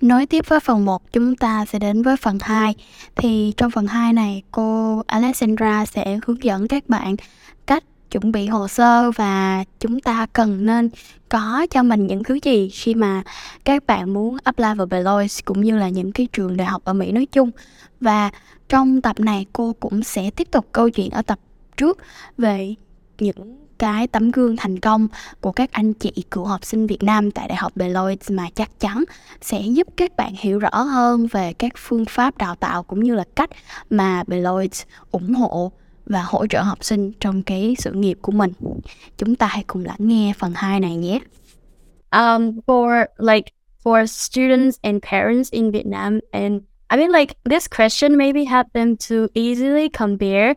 Nối tiếp với phần 1, chúng ta sẽ đến với phần 2. Thì trong phần 2 này, cô Alexandra sẽ hướng dẫn các bạn cách chuẩn bị hồ sơ và chúng ta cần nên có cho mình những thứ gì khi mà các bạn muốn apply vào Beloit cũng như là những cái trường đại học ở Mỹ nói chung. Và trong tập này cô cũng sẽ tiếp tục câu chuyện ở tập trước về những cái tấm gương thành công của các anh chị cựu học sinh Việt Nam tại Đại học Beloit mà chắc chắn sẽ giúp các bạn hiểu rõ hơn về các phương pháp đào tạo cũng như là cách mà Beloit ủng hộ và hỗ trợ học sinh trong cái sự nghiệp của mình. Chúng ta hãy cùng lắng nghe phần 2 này nhé. Um, for like for students and parents in Vietnam and I mean like this question maybe help them to easily compare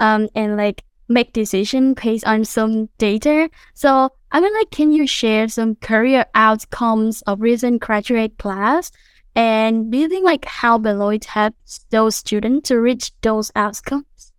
um, and like make decision based on some data. So I mean, like, can you share some career outcomes of recent graduate class? And do you think like how Beloit helps those students to reach those outcomes?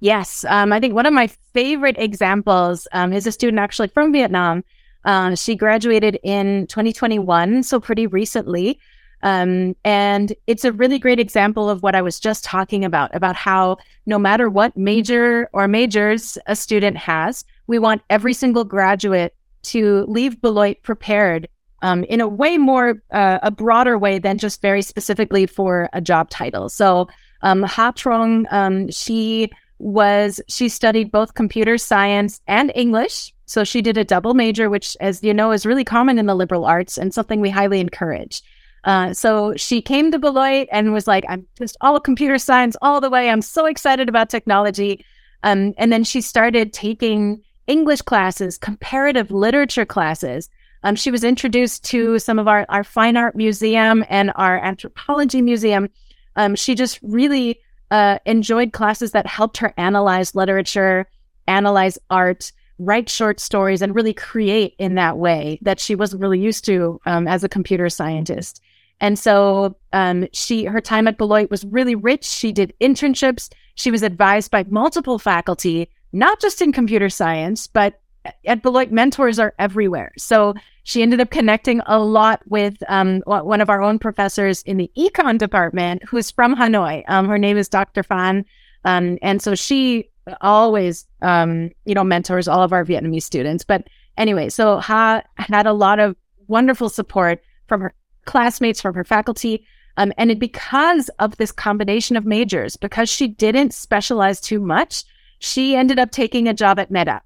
Yes, um, I think one of my favorite examples um, is a student actually from Vietnam. Uh, she graduated in 2021, so pretty recently. Um, and it's a really great example of what I was just talking about about how no matter what major or majors a student has, we want every single graduate to leave Beloit prepared um, in a way more, uh, a broader way than just very specifically for a job title. So, um, Ha Trong, um, she was, she studied both computer science and English. So she did a double major, which, as you know, is really common in the liberal arts and something we highly encourage. Uh, so she came to Beloit and was like, I'm just all computer science all the way. I'm so excited about technology. Um, and then she started taking English classes, comparative literature classes. Um, she was introduced to some of our, our fine art museum and our anthropology museum. Um, she just really uh, enjoyed classes that helped her analyze literature, analyze art, write short stories, and really create in that way that she wasn't really used to um, as a computer scientist. And so um, she her time at Beloit was really rich. She did internships. She was advised by multiple faculty, not just in computer science, but at Beloit, mentors are everywhere. So she ended up connecting a lot with um, one of our own professors in the econ department, who's from Hanoi. Um, her name is Dr. Fan, um, and so she always, um, you know, mentors all of our Vietnamese students. But anyway, so Ha had a lot of wonderful support from her classmates, from her faculty. Um, and because of this combination of majors, because she didn't specialize too much, she ended up taking a job at Meta,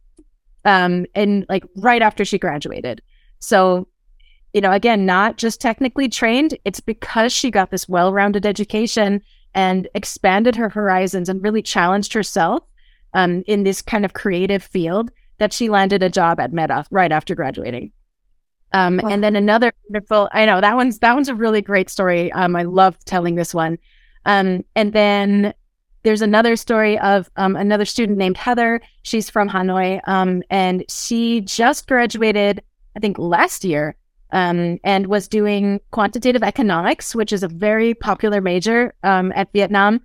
um, and like right after she graduated. So, you know, again, not just technically trained, it's because she got this well rounded education and expanded her horizons and really challenged herself um, in this kind of creative field that she landed a job at Meta right after graduating. Um, wow. And then another wonderful, I know that one's that one's a really great story. Um, I love telling this one. Um, and then there's another story of um, another student named Heather. She's from Hanoi, um, and she just graduated, I think, last year, um, and was doing quantitative economics, which is a very popular major um, at Vietnam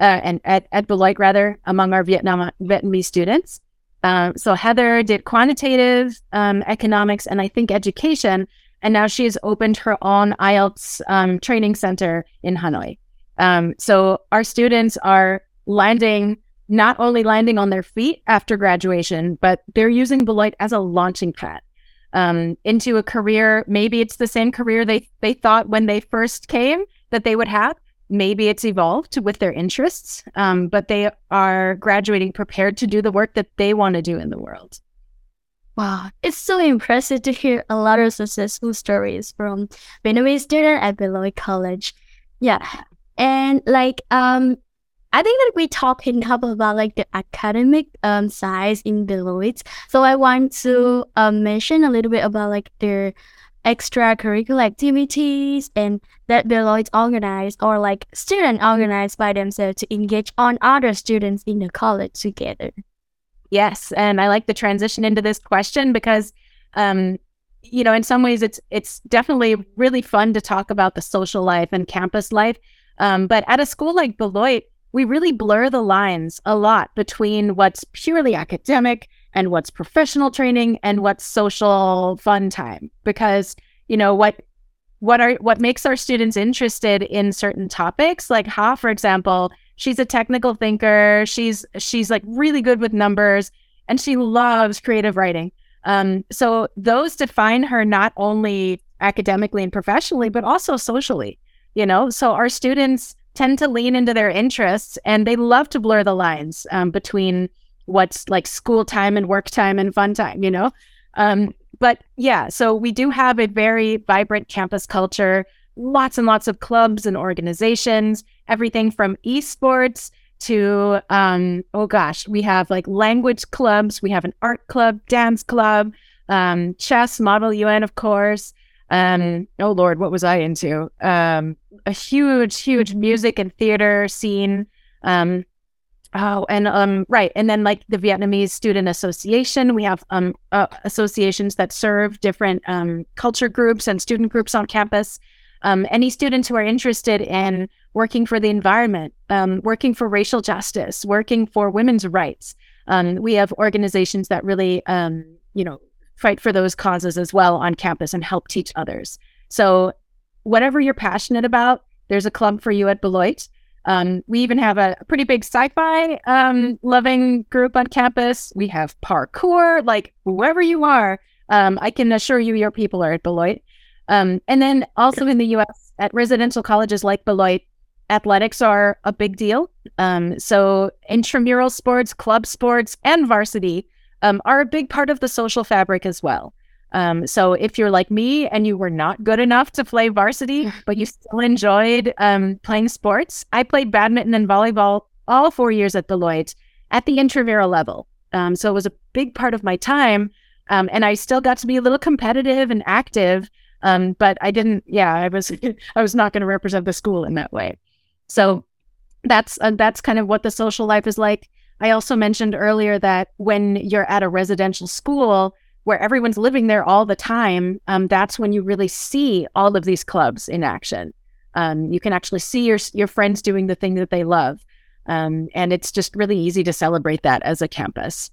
uh, and at, at Beloit rather among our Vietnam Vietnamese students. Um, so Heather did quantitative um, economics and I think education, and now she has opened her own IELTS um, training center in Hanoi. Um, so our students are landing not only landing on their feet after graduation, but they're using Beloit as a launching pad um, into a career. Maybe it's the same career they they thought when they first came that they would have, maybe it's evolved with their interests, um, but they are graduating prepared to do the work that they want to do in the world. Wow, it's so impressive to hear a lot of successful stories from Vietnamese student at Beloit College. Yeah, and like um, I think that we talked enough about like the academic um size in Beloit. So I want to um, mention a little bit about like their extracurricular activities and that Beloit organized or like student organized by themselves to engage on other students in the college together. Yes, and I like the transition into this question because um, you know, in some ways it's it's definitely really fun to talk about the social life and campus life. Um, but at a school like Beloit, we really blur the lines a lot between what's purely academic and what's professional training and what's social fun time. Because you know what what are what makes our students interested in certain topics like ha for example she's a technical thinker. She's she's like really good with numbers and she loves creative writing. Um, so those define her not only academically and professionally but also socially you know? So our students tend to lean into their interests and they love to blur the lines um, between what's like school time and work time and fun time, you know? Um, but yeah, so we do have a very vibrant campus culture, lots and lots of clubs and organizations, everything from esports to, um, oh gosh, we have like language clubs, we have an art club, dance club, um, chess, Model UN, of course. Um, oh Lord, what was I into? Um, a huge, huge music and theater scene. Um, Oh, and um, right, and then like the Vietnamese Student Association, we have um uh, associations that serve different um culture groups and student groups on campus. Um, any students who are interested in working for the environment, um, working for racial justice, working for women's rights, um, we have organizations that really um, you know fight for those causes as well on campus and help teach others. So, whatever you're passionate about, there's a club for you at Beloit. Um, we even have a pretty big sci-fi um, loving group on campus. We have parkour, like whoever you are, um, I can assure you your people are at Beloit. Um, and then also in the U.S. at residential colleges like Beloit, athletics are a big deal. Um, so intramural sports, club sports, and varsity um, are a big part of the social fabric as well. Um, so if you're like me and you were not good enough to play varsity, but you still enjoyed um, playing sports, I played badminton and volleyball all four years at Beloit at the intramural level. Um, so it was a big part of my time. Um, and I still got to be a little competitive and active. Um, but I didn't, yeah, I was, I was not going to represent the school in that way. So that's, uh, that's kind of what the social life is like. I also mentioned earlier that when you're at a residential school, where everyone's living there all the time, um, that's when you really see all of these clubs in action. Um, you can actually see your your friends doing the thing that they love, um, and it's just really easy to celebrate that as a campus.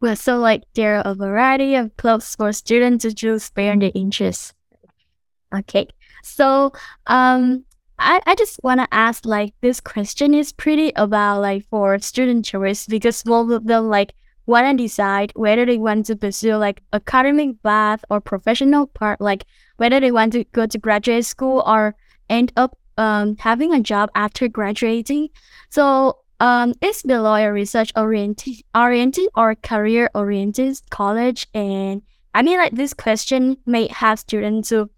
Well, so like there are a variety of clubs for students to choose based their interests. Okay, so um, I, I just want to ask like this question is pretty about like for student choice because most of them like want to decide whether they want to pursue like academic path or professional part, like whether they want to go to graduate school or end up um, having a job after graduating. So um, is Beloit a research oriented, oriented or career oriented college? And I mean, like this question may have students to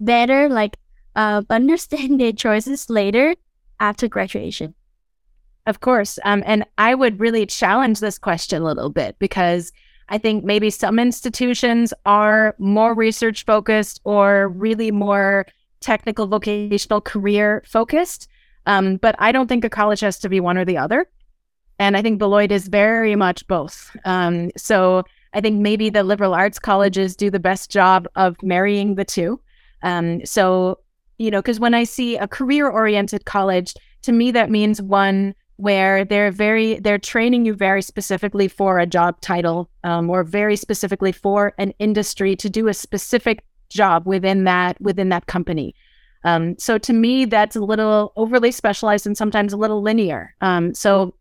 better like uh, understand their choices later after graduation. Of course. Um, and I would really challenge this question a little bit because I think maybe some institutions are more research focused or really more technical vocational career focused. Um, but I don't think a college has to be one or the other. And I think Beloit is very much both. Um, so I think maybe the liberal arts colleges do the best job of marrying the two. Um, so, you know, because when I see a career oriented college, to me, that means one where they're very they're training you very specifically for a job title um, or very specifically for an industry to do a specific job within that within that company. Um, so to me that's a little overly specialized and sometimes a little linear. Um, so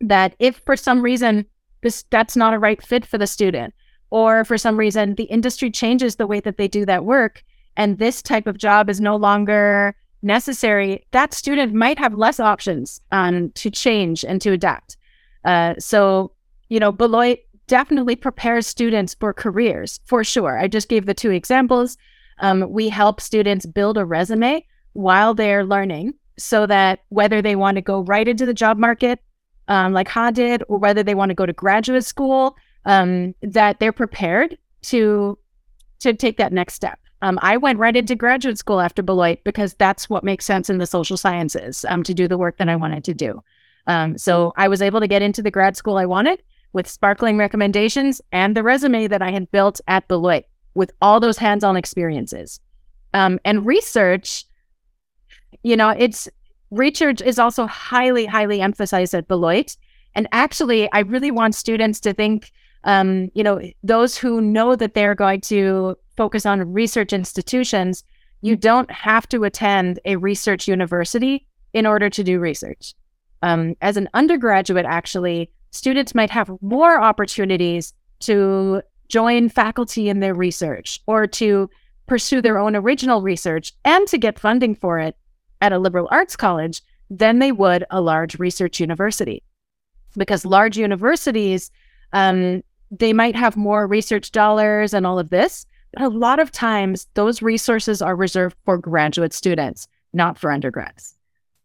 that if for some reason this that's not a right fit for the student or for some reason the industry changes the way that they do that work and this type of job is no longer necessary, that student might have less options um, to change and to adapt. Uh, so, you know, Beloit definitely prepares students for careers for sure. I just gave the two examples. Um, we help students build a resume while they're learning so that whether they want to go right into the job market, um, like Ha did, or whether they want to go to graduate school, um, that they're prepared to to take that next step. Um, I went right into graduate school after Beloit because that's what makes sense in the social sciences um, to do the work that I wanted to do. Um, so I was able to get into the grad school I wanted with sparkling recommendations and the resume that I had built at Beloit with all those hands on experiences. Um, and research, you know, it's research is also highly, highly emphasized at Beloit. And actually, I really want students to think, um, you know, those who know that they're going to focus on research institutions, you don't have to attend a research university in order to do research. Um, as an undergraduate, actually, students might have more opportunities to join faculty in their research or to pursue their own original research and to get funding for it at a liberal arts college than they would a large research university. Because large universities, um, they might have more research dollars and all of this, a lot of times those resources are reserved for graduate students, not for undergrads.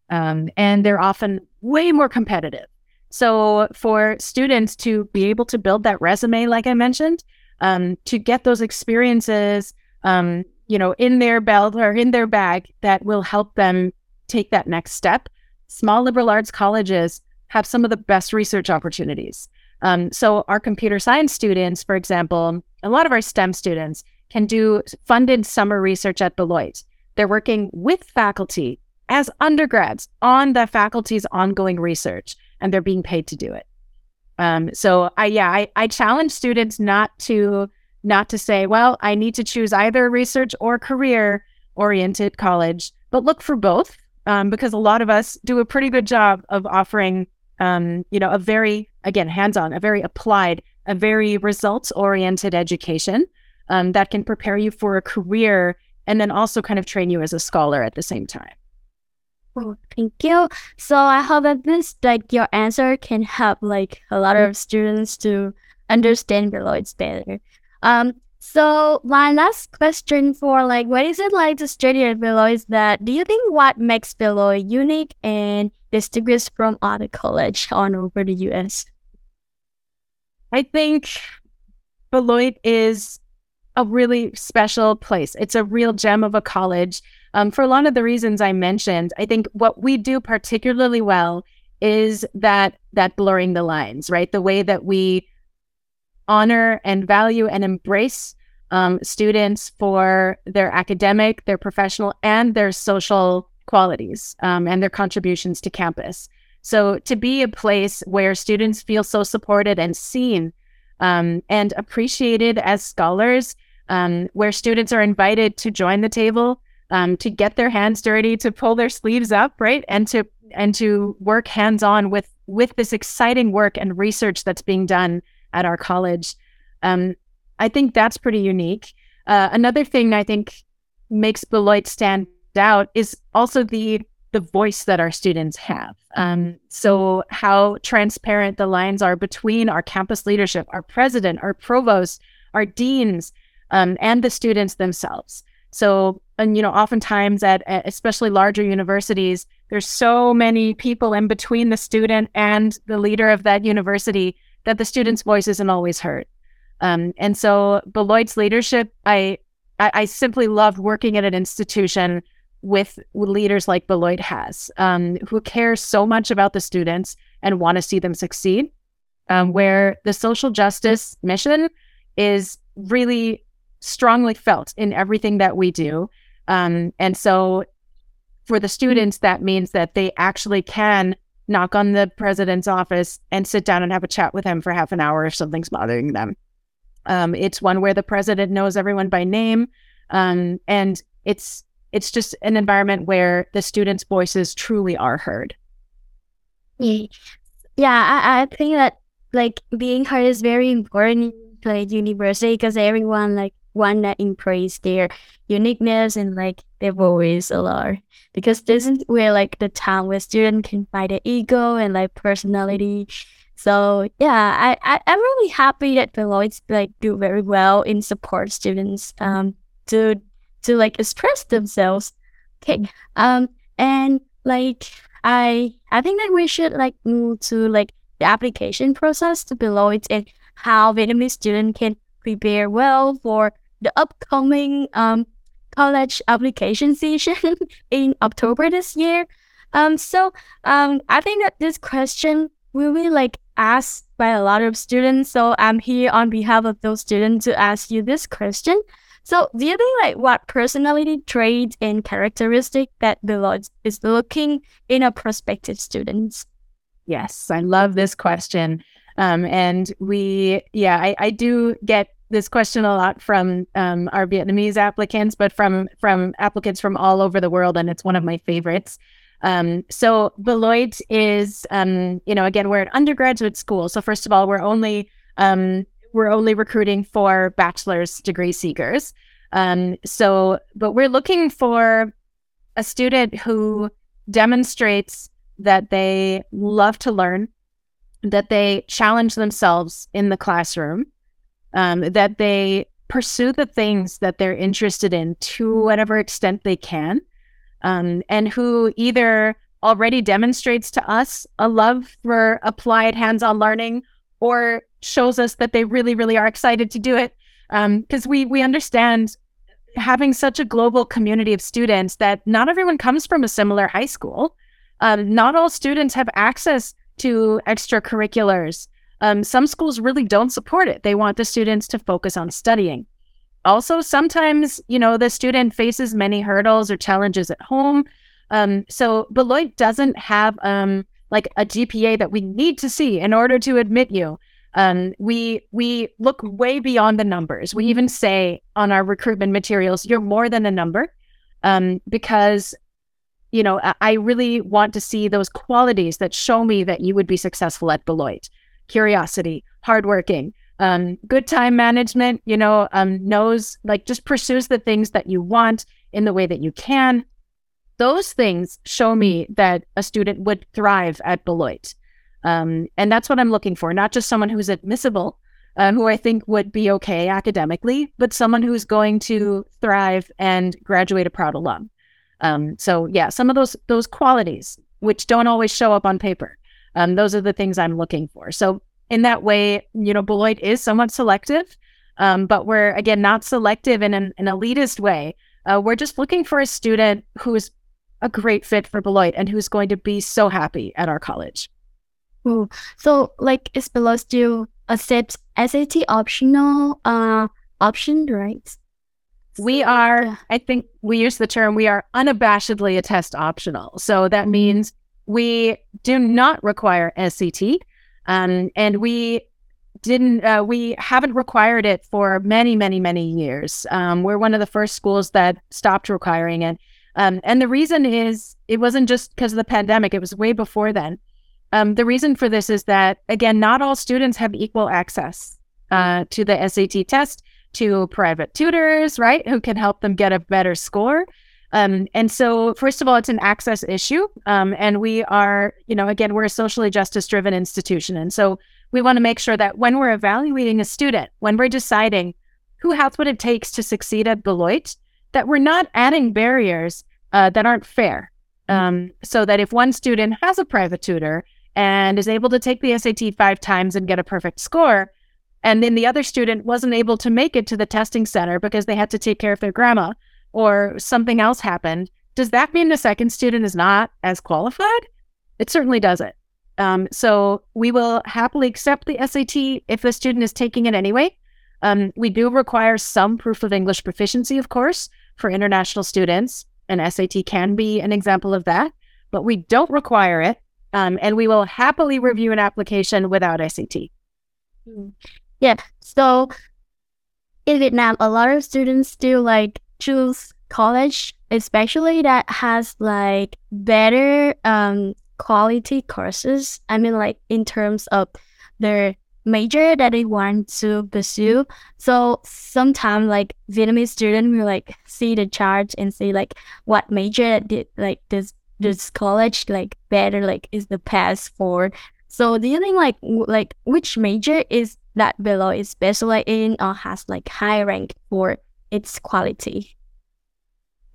Um, and they're often way more competitive. So for students to be able to build that resume, like I mentioned, um, to get those experiences, um, you know, in their belt or in their bag that will help them take that next step. Small liberal arts colleges have some of the best research opportunities. Um, so our computer science students, for example, a lot of our STEM students can do funded summer research at Beloit. They're working with faculty as undergrads on the faculty's ongoing research, and they're being paid to do it. Um, so I yeah, I, I challenge students not to not to say, well, I need to choose either research or career oriented college, but look for both um, because a lot of us do a pretty good job of offering, um, you know, a very again hands on, a very applied, a very results oriented education um, that can prepare you for a career and then also kind of train you as a scholar at the same time. Oh, thank you. So I hope that this like your answer can help like a lot of students to understand Beloit better. Um so my last question for like what is it like to study at Beloit is that do you think what makes Beloit unique and distinguished from other college on over the US? I think Beloit is a really special place. It's a real gem of a college. Um, for a lot of the reasons I mentioned, I think what we do particularly well is that that blurring the lines, right? The way that we honor and value and embrace um, students for their academic, their professional, and their social qualities um, and their contributions to campus. So to be a place where students feel so supported and seen um, and appreciated as scholars um, where students are invited to join the table, um, to get their hands dirty, to pull their sleeves up, right, and to and to work hands on with with this exciting work and research that's being done at our college. Um, I think that's pretty unique. Uh, another thing I think makes Beloit stand out is also the the voice that our students have. Um, so how transparent the lines are between our campus leadership, our president, our provost, our deans, um, and the students themselves. So, and you know, oftentimes at, at, especially larger universities, there's so many people in between the student and the leader of that university that the student's voice isn't always heard. Um, and so, Beloit's leadership, I, I, I simply loved working at an institution with leaders like Beloit has, um, who care so much about the students and want to see them succeed. Um, where the social justice mission is really strongly felt in everything that we do. Um, and so for the students, that means that they actually can knock on the president's office and sit down and have a chat with him for half an hour if something's bothering them. Um, it's one where the president knows everyone by name, um, and it's it's just an environment where the students' voices truly are heard. Yeah, I, I think that like being heard is very important like university because everyone like want to embrace their uniqueness and like their voice a lot because this is where like the town where students can find their ego and like personality so yeah I, I i'm really happy that Beloit like do very well in support students um to to like express themselves okay um and like i i think that we should like move to like the application process to Beloit and how Vietnamese students can prepare well for the upcoming um college application season in October this year. Um, so um, I think that this question will be like asked by a lot of students. So I'm here on behalf of those students to ask you this question. So do you think like what personality traits and characteristic that Beloit is looking in a prospective students? Yes, I love this question. Um, and we, yeah, I, I do get this question a lot from um, our Vietnamese applicants, but from from applicants from all over the world, and it's one of my favorites. Um, so Beloit is, um, you know, again, we're an undergraduate school. So first of all, we're only um, we're only recruiting for bachelor's degree seekers. Um, so, but we're looking for a student who demonstrates that they love to learn, that they challenge themselves in the classroom, um, that they pursue the things that they're interested in to whatever extent they can, um, and who either already demonstrates to us a love for applied hands on learning or shows us that they really, really are excited to do it. Because um, we, we understand having such a global community of students that not everyone comes from a similar high school. Um, not all students have access to extracurriculars. Um, some schools really don't support it. They want the students to focus on studying. Also, sometimes, you know, the student faces many hurdles or challenges at home. Um, so Beloit doesn't have um, like a GPA that we need to see in order to admit you. Um, we we look way beyond the numbers. We even say on our recruitment materials, "You're more than a number," um, because you know I, I really want to see those qualities that show me that you would be successful at Beloit: curiosity, hardworking, um, good time management. You know, um, knows like just pursues the things that you want in the way that you can. Those things show me that a student would thrive at Beloit. Um, and that's what I'm looking for, not just someone who's admissible, uh, who I think would be okay academically, but someone who's going to thrive and graduate a proud alum. Um, so yeah, some of those those qualities which don't always show up on paper. Um, those are the things I'm looking for. So in that way, you know, Beloit is somewhat selective, um, but we're again not selective in an, an elitist way. Uh, we're just looking for a student who's a great fit for Beloit and who's going to be so happy at our college. Cool. So like is Beloit still accept SAT optional uh option, right? We are, I think we use the term, we are unabashedly a test optional. So that mm-hmm. means we do not require SAT. Um, and we didn't, uh, we haven't required it for many, many, many years. Um, we're one of the first schools that stopped requiring it. Um, and the reason is it wasn't just because of the pandemic, it was way before then. Um, the reason for this is that, again, not all students have equal access uh, to the SAT test, to private tutors, right, who can help them get a better score. Um, and so, first of all, it's an access issue. Um, and we are, you know, again, we're a socially justice driven institution. And so we want to make sure that when we're evaluating a student, when we're deciding who has what it takes to succeed at Beloit, that we're not adding barriers uh, that aren't fair. Um, so that if one student has a private tutor and is able to take the SAT five times and get a perfect score. And then the other student wasn't able to make it to the testing center because they had to take care of their grandma or something else happened. Does that mean the second student is not as qualified? It certainly doesn't. Um, so we will happily accept the SAT if the student is taking it anyway. Um, we do require some proof of English proficiency, of course, for international students, and SAT can be an example of that, but we don't require it um, and we will happily review an application without SAT. Hmm. Yeah. So in Vietnam, a lot of students still like choose college, especially that has like better um, quality courses. I mean, like in terms of their major that they want to pursue. So sometimes like Vietnamese students will like see the chart and see like what major did like this this college like better like is the path for so do you think like like which major is that Beloit? Is specialized in or has like high rank for its quality?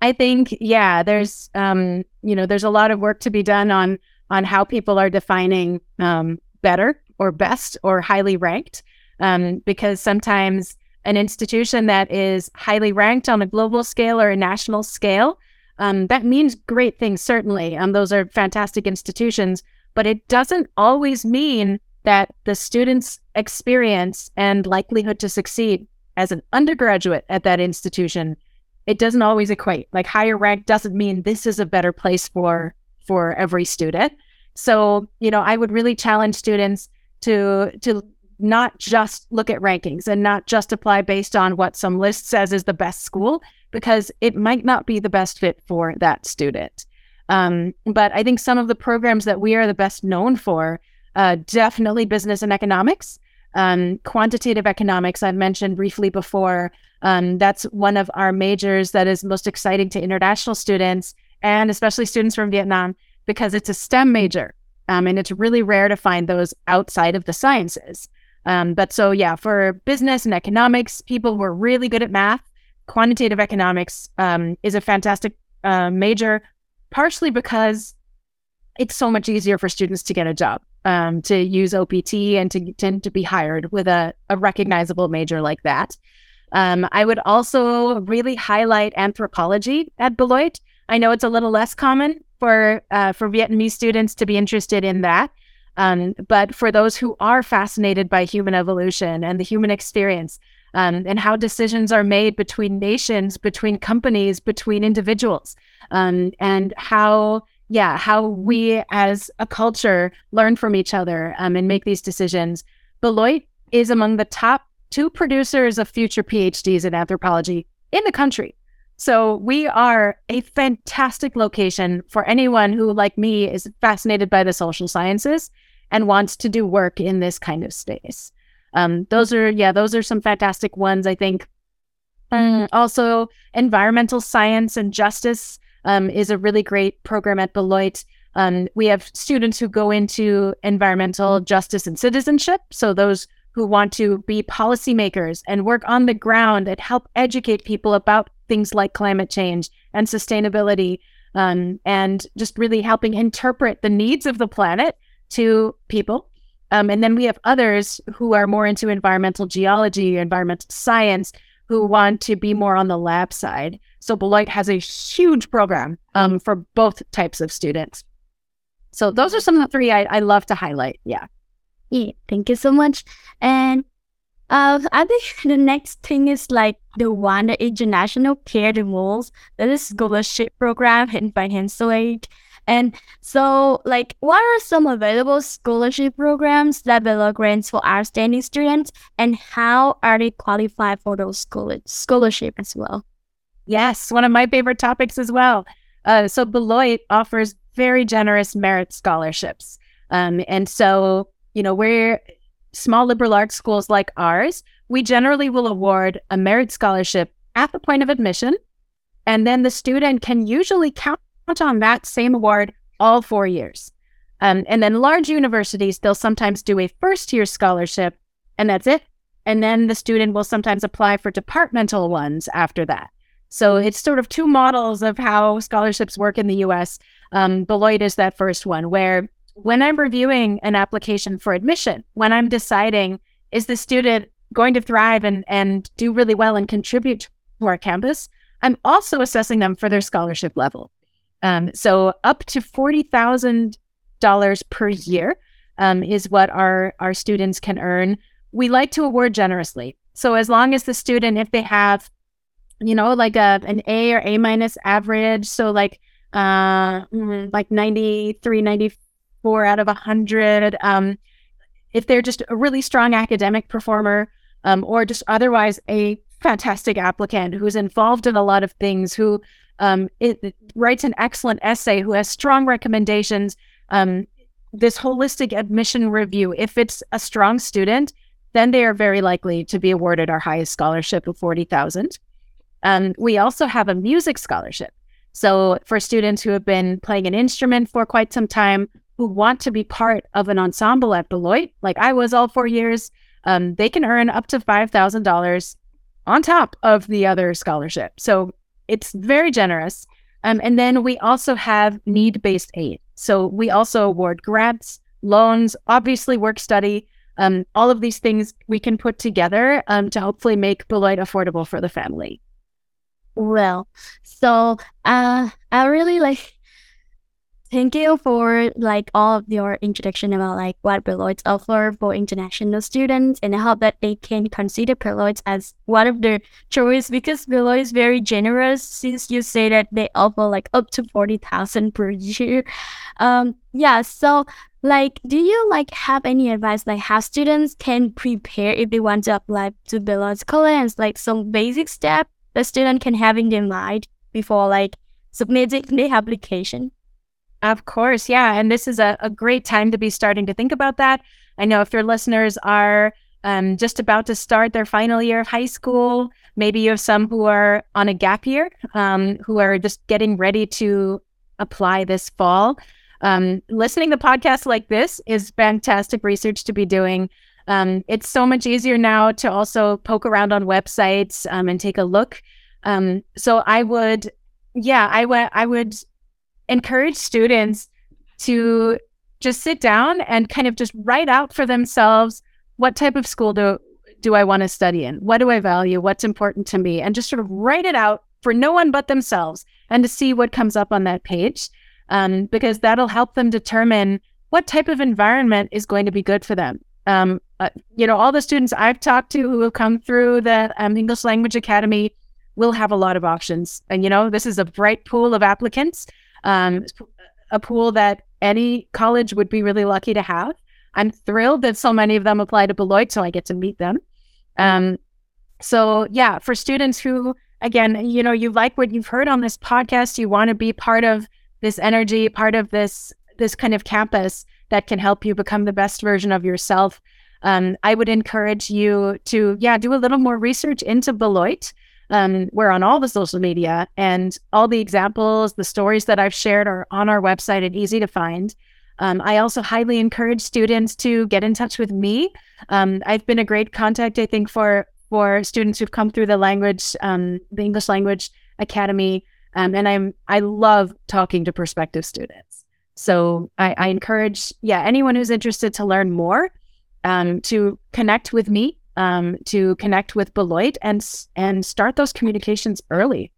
I think yeah there's um you know there's a lot of work to be done on on how people are defining um better or best or highly ranked. Um because sometimes an institution that is highly ranked on a global scale or a national scale, um, that means great things, certainly. Um, those are fantastic institutions, but it doesn't always mean that the student's experience and likelihood to succeed as an undergraduate at that institution, it doesn't always equate. Like higher rank doesn't mean this is a better place for for every student. So, you know, I would really challenge students to to not just look at rankings and not just apply based on what some list says is the best school, because it might not be the best fit for that student. Um, but I think some of the programs that we are the best known for, uh, definitely business and economics, um, quantitative economics, I've mentioned briefly before. Um, that's one of our majors that is most exciting to international students and especially students from Vietnam because it's a STEM major. Um, and it's really rare to find those outside of the sciences. Um, but so, yeah, for business and economics, people who are really good at math, quantitative economics um, is a fantastic uh, major, partially because it's so much easier for students to get a job, um, to use OPT and to tend to be hired with a, a recognizable major like that. Um, I would also really highlight anthropology at Beloit. I know it's a little less common for uh, for Vietnamese students to be interested in that. Um, but for those who are fascinated by human evolution and the human experience, um, and how decisions are made between nations, between companies, between individuals, um, and how, yeah, how we as a culture learn from each other um, and make these decisions. Beloit is among the top two producers of future PhDs in anthropology in the country. So we are a fantastic location for anyone who, like me, is fascinated by the social sciences and wants to do work in this kind of space. Um, those are, yeah, those are some fantastic ones, I think. Um, also, environmental science and justice um, is a really great program at Beloit. Um, we have students who go into environmental justice and citizenship. So, those who want to be policymakers and work on the ground and help educate people about things like climate change and sustainability, um, and just really helping interpret the needs of the planet to people. Um, and then we have others who are more into environmental geology, environmental science, who want to be more on the lab side. So Beloit has a huge program um, for both types of students. So those are some of the three I, I love to highlight. Yeah. Yeah, thank you so much. And uh, I think the next thing is like the one the international care the most. That is scholarship program and financial aid. And so, like, what are some available scholarship programs that Beloit grants for outstanding students, and how are they qualified for those school- scholarship as well? Yes, one of my favorite topics as well. Uh, so Beloit offers very generous merit scholarships, um, and so you know we're small liberal arts schools like ours. We generally will award a merit scholarship at the point of admission, and then the student can usually count on that same award all four years. Um, and then large universities, they'll sometimes do a first year scholarship, and that's it. And then the student will sometimes apply for departmental ones after that. So it's sort of two models of how scholarships work in the US. Um, Beloit is that first one, where when I'm reviewing an application for admission, when I'm deciding, is the student going to thrive and, and do really well and contribute to our campus, I'm also assessing them for their scholarship level. Um, so up to forty thousand dollars per year um, is what our our students can earn. We like to award generously. So as long as the student, if they have, you know, like a an A or A minus average, so like uh mm, like 93, 94 out of 100, um, if they're just a really strong academic performer, um, or just otherwise a fantastic applicant who's involved in a lot of things, who um, it, it, writes an excellent essay, who has strong recommendations. Um, this holistic admission review, if it's a strong student, then they are very likely to be awarded our highest scholarship of 40,000. Um, we also have a music scholarship. So for students who have been playing an instrument for quite some time, who want to be part of an ensemble at Beloit, like I was all four years, um, they can earn up to $5,000 on top of the other scholarship. So it's very generous. Um, and then we also have need based aid. So we also award grants, loans, obviously work study. Um, all of these things we can put together um, to hopefully make Beloit affordable for the family. Well, so uh, I really like Thank you for like all of your introduction about like what Beloit offer for international students, and hope that they can consider Beloit as one of their choice because Beloit is very generous. Since you say that they offer like up to forty thousand per year, um, yeah. So, like, do you like have any advice like how students can prepare if they want to apply to Beloit college? Like some basic step the student can have in their mind before like submitting the application. Of course. Yeah. And this is a, a great time to be starting to think about that. I know if your listeners are um, just about to start their final year of high school, maybe you have some who are on a gap year, um, who are just getting ready to apply this fall. Um, listening to podcasts like this is fantastic research to be doing. Um, it's so much easier now to also poke around on websites um, and take a look. Um, so I would, yeah, I would, I would encourage students to just sit down and kind of just write out for themselves what type of school do do I want to study in? What do I value? What's important to me? And just sort of write it out for no one but themselves and to see what comes up on that page. Um, because that'll help them determine what type of environment is going to be good for them. Um, uh, you know, all the students I've talked to who have come through the um, English Language Academy will have a lot of options. And, you know, this is a bright pool of applicants um, a pool that any college would be really lucky to have. I'm thrilled that so many of them apply to Beloit, so I get to meet them. Um, so yeah, for students who, again, you know, you like what you've heard on this podcast, you want to be part of this energy, part of this this kind of campus that can help you become the best version of yourself. Um, I would encourage you to, yeah, do a little more research into Beloit. Um, we're on all the social media, and all the examples, the stories that I've shared are on our website and easy to find. Um, I also highly encourage students to get in touch with me. Um, I've been a great contact, I think, for for students who've come through the language, um, the English Language Academy, um, and I'm I love talking to prospective students. So I, I encourage, yeah, anyone who's interested to learn more, um, to connect with me um, to connect with Beloit and and start those communications early.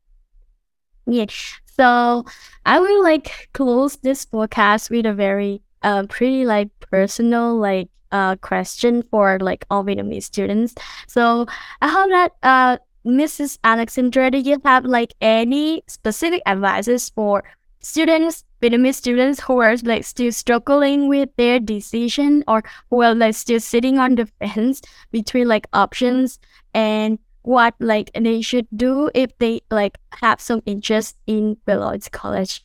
Yeah. So I will like close this podcast with a very uh, pretty like personal like uh question for like all Vietnamese students. So I hope that uh Mrs. Alexandra, do you have like any specific advices for students Vietnamese students who are like still struggling with their decision or who are like still sitting on the fence between like options and what like they should do if they like have some interest in Beloit College.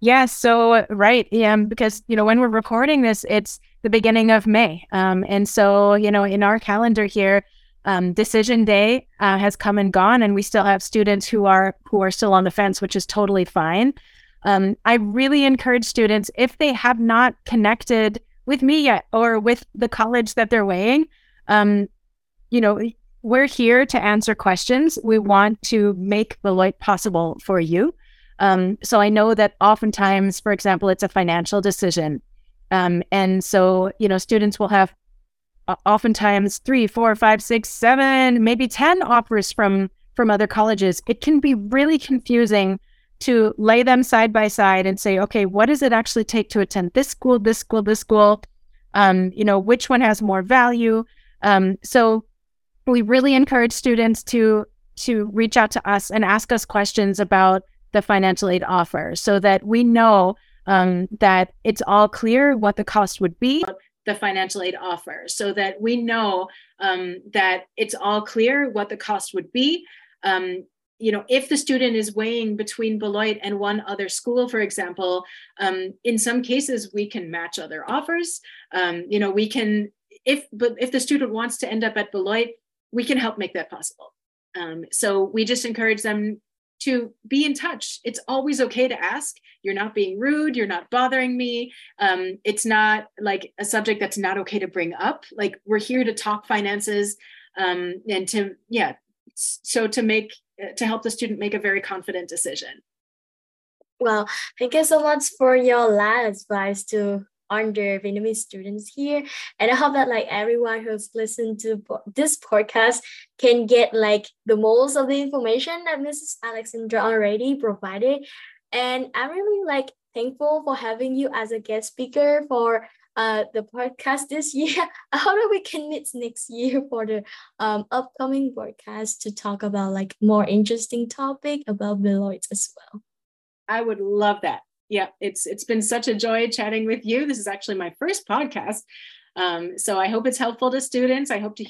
Yeah, so right, yeah, because you know when we're recording this, it's the beginning of May, um, and so you know in our calendar here, um, decision day uh, has come and gone, and we still have students who are who are still on the fence, which is totally fine. Um, I really encourage students, if they have not connected with me yet or with the college that they're weighing, um, you know, we're here to answer questions. We want to make Beloit possible for you. Um, so I know that oftentimes, for example, it's a financial decision. Um, and so, you know, students will have oftentimes three, four, five, six, seven, maybe 10 offers from from other colleges. It can be really confusing to lay them side by side and say, okay, what does it actually take to attend this school, this school, this school? Um, you know, which one has more value? Um, so we really encourage students to to reach out to us and ask us questions about the financial aid offer so that we know um, that it's all clear what the cost would be the financial aid offer so that we know um, that it's all clear what the cost would be um, you know, if the student is weighing between Beloit and one other school, for example, um, in some cases we can match other offers. Um, you know, we can if but if the student wants to end up at Beloit, we can help make that possible. Um, so we just encourage them to be in touch. It's always okay to ask. You're not being rude. You're not bothering me. Um, it's not like a subject that's not okay to bring up. Like we're here to talk finances um, and to yeah. So to make to help the student make a very confident decision. Well, thank you so much for your last advice to under Vietnamese students here. And I hope that like everyone who's listened to this podcast can get like the most of the information that Mrs. Alexandra already provided. And I'm really like thankful for having you as a guest speaker for uh, the podcast this year. How do we can meet next year for the um, upcoming podcast to talk about like more interesting topic about Beloit as well. I would love that. Yeah, it's it's been such a joy chatting with you. This is actually my first podcast. Um, so I hope it's helpful to students. I hope to hear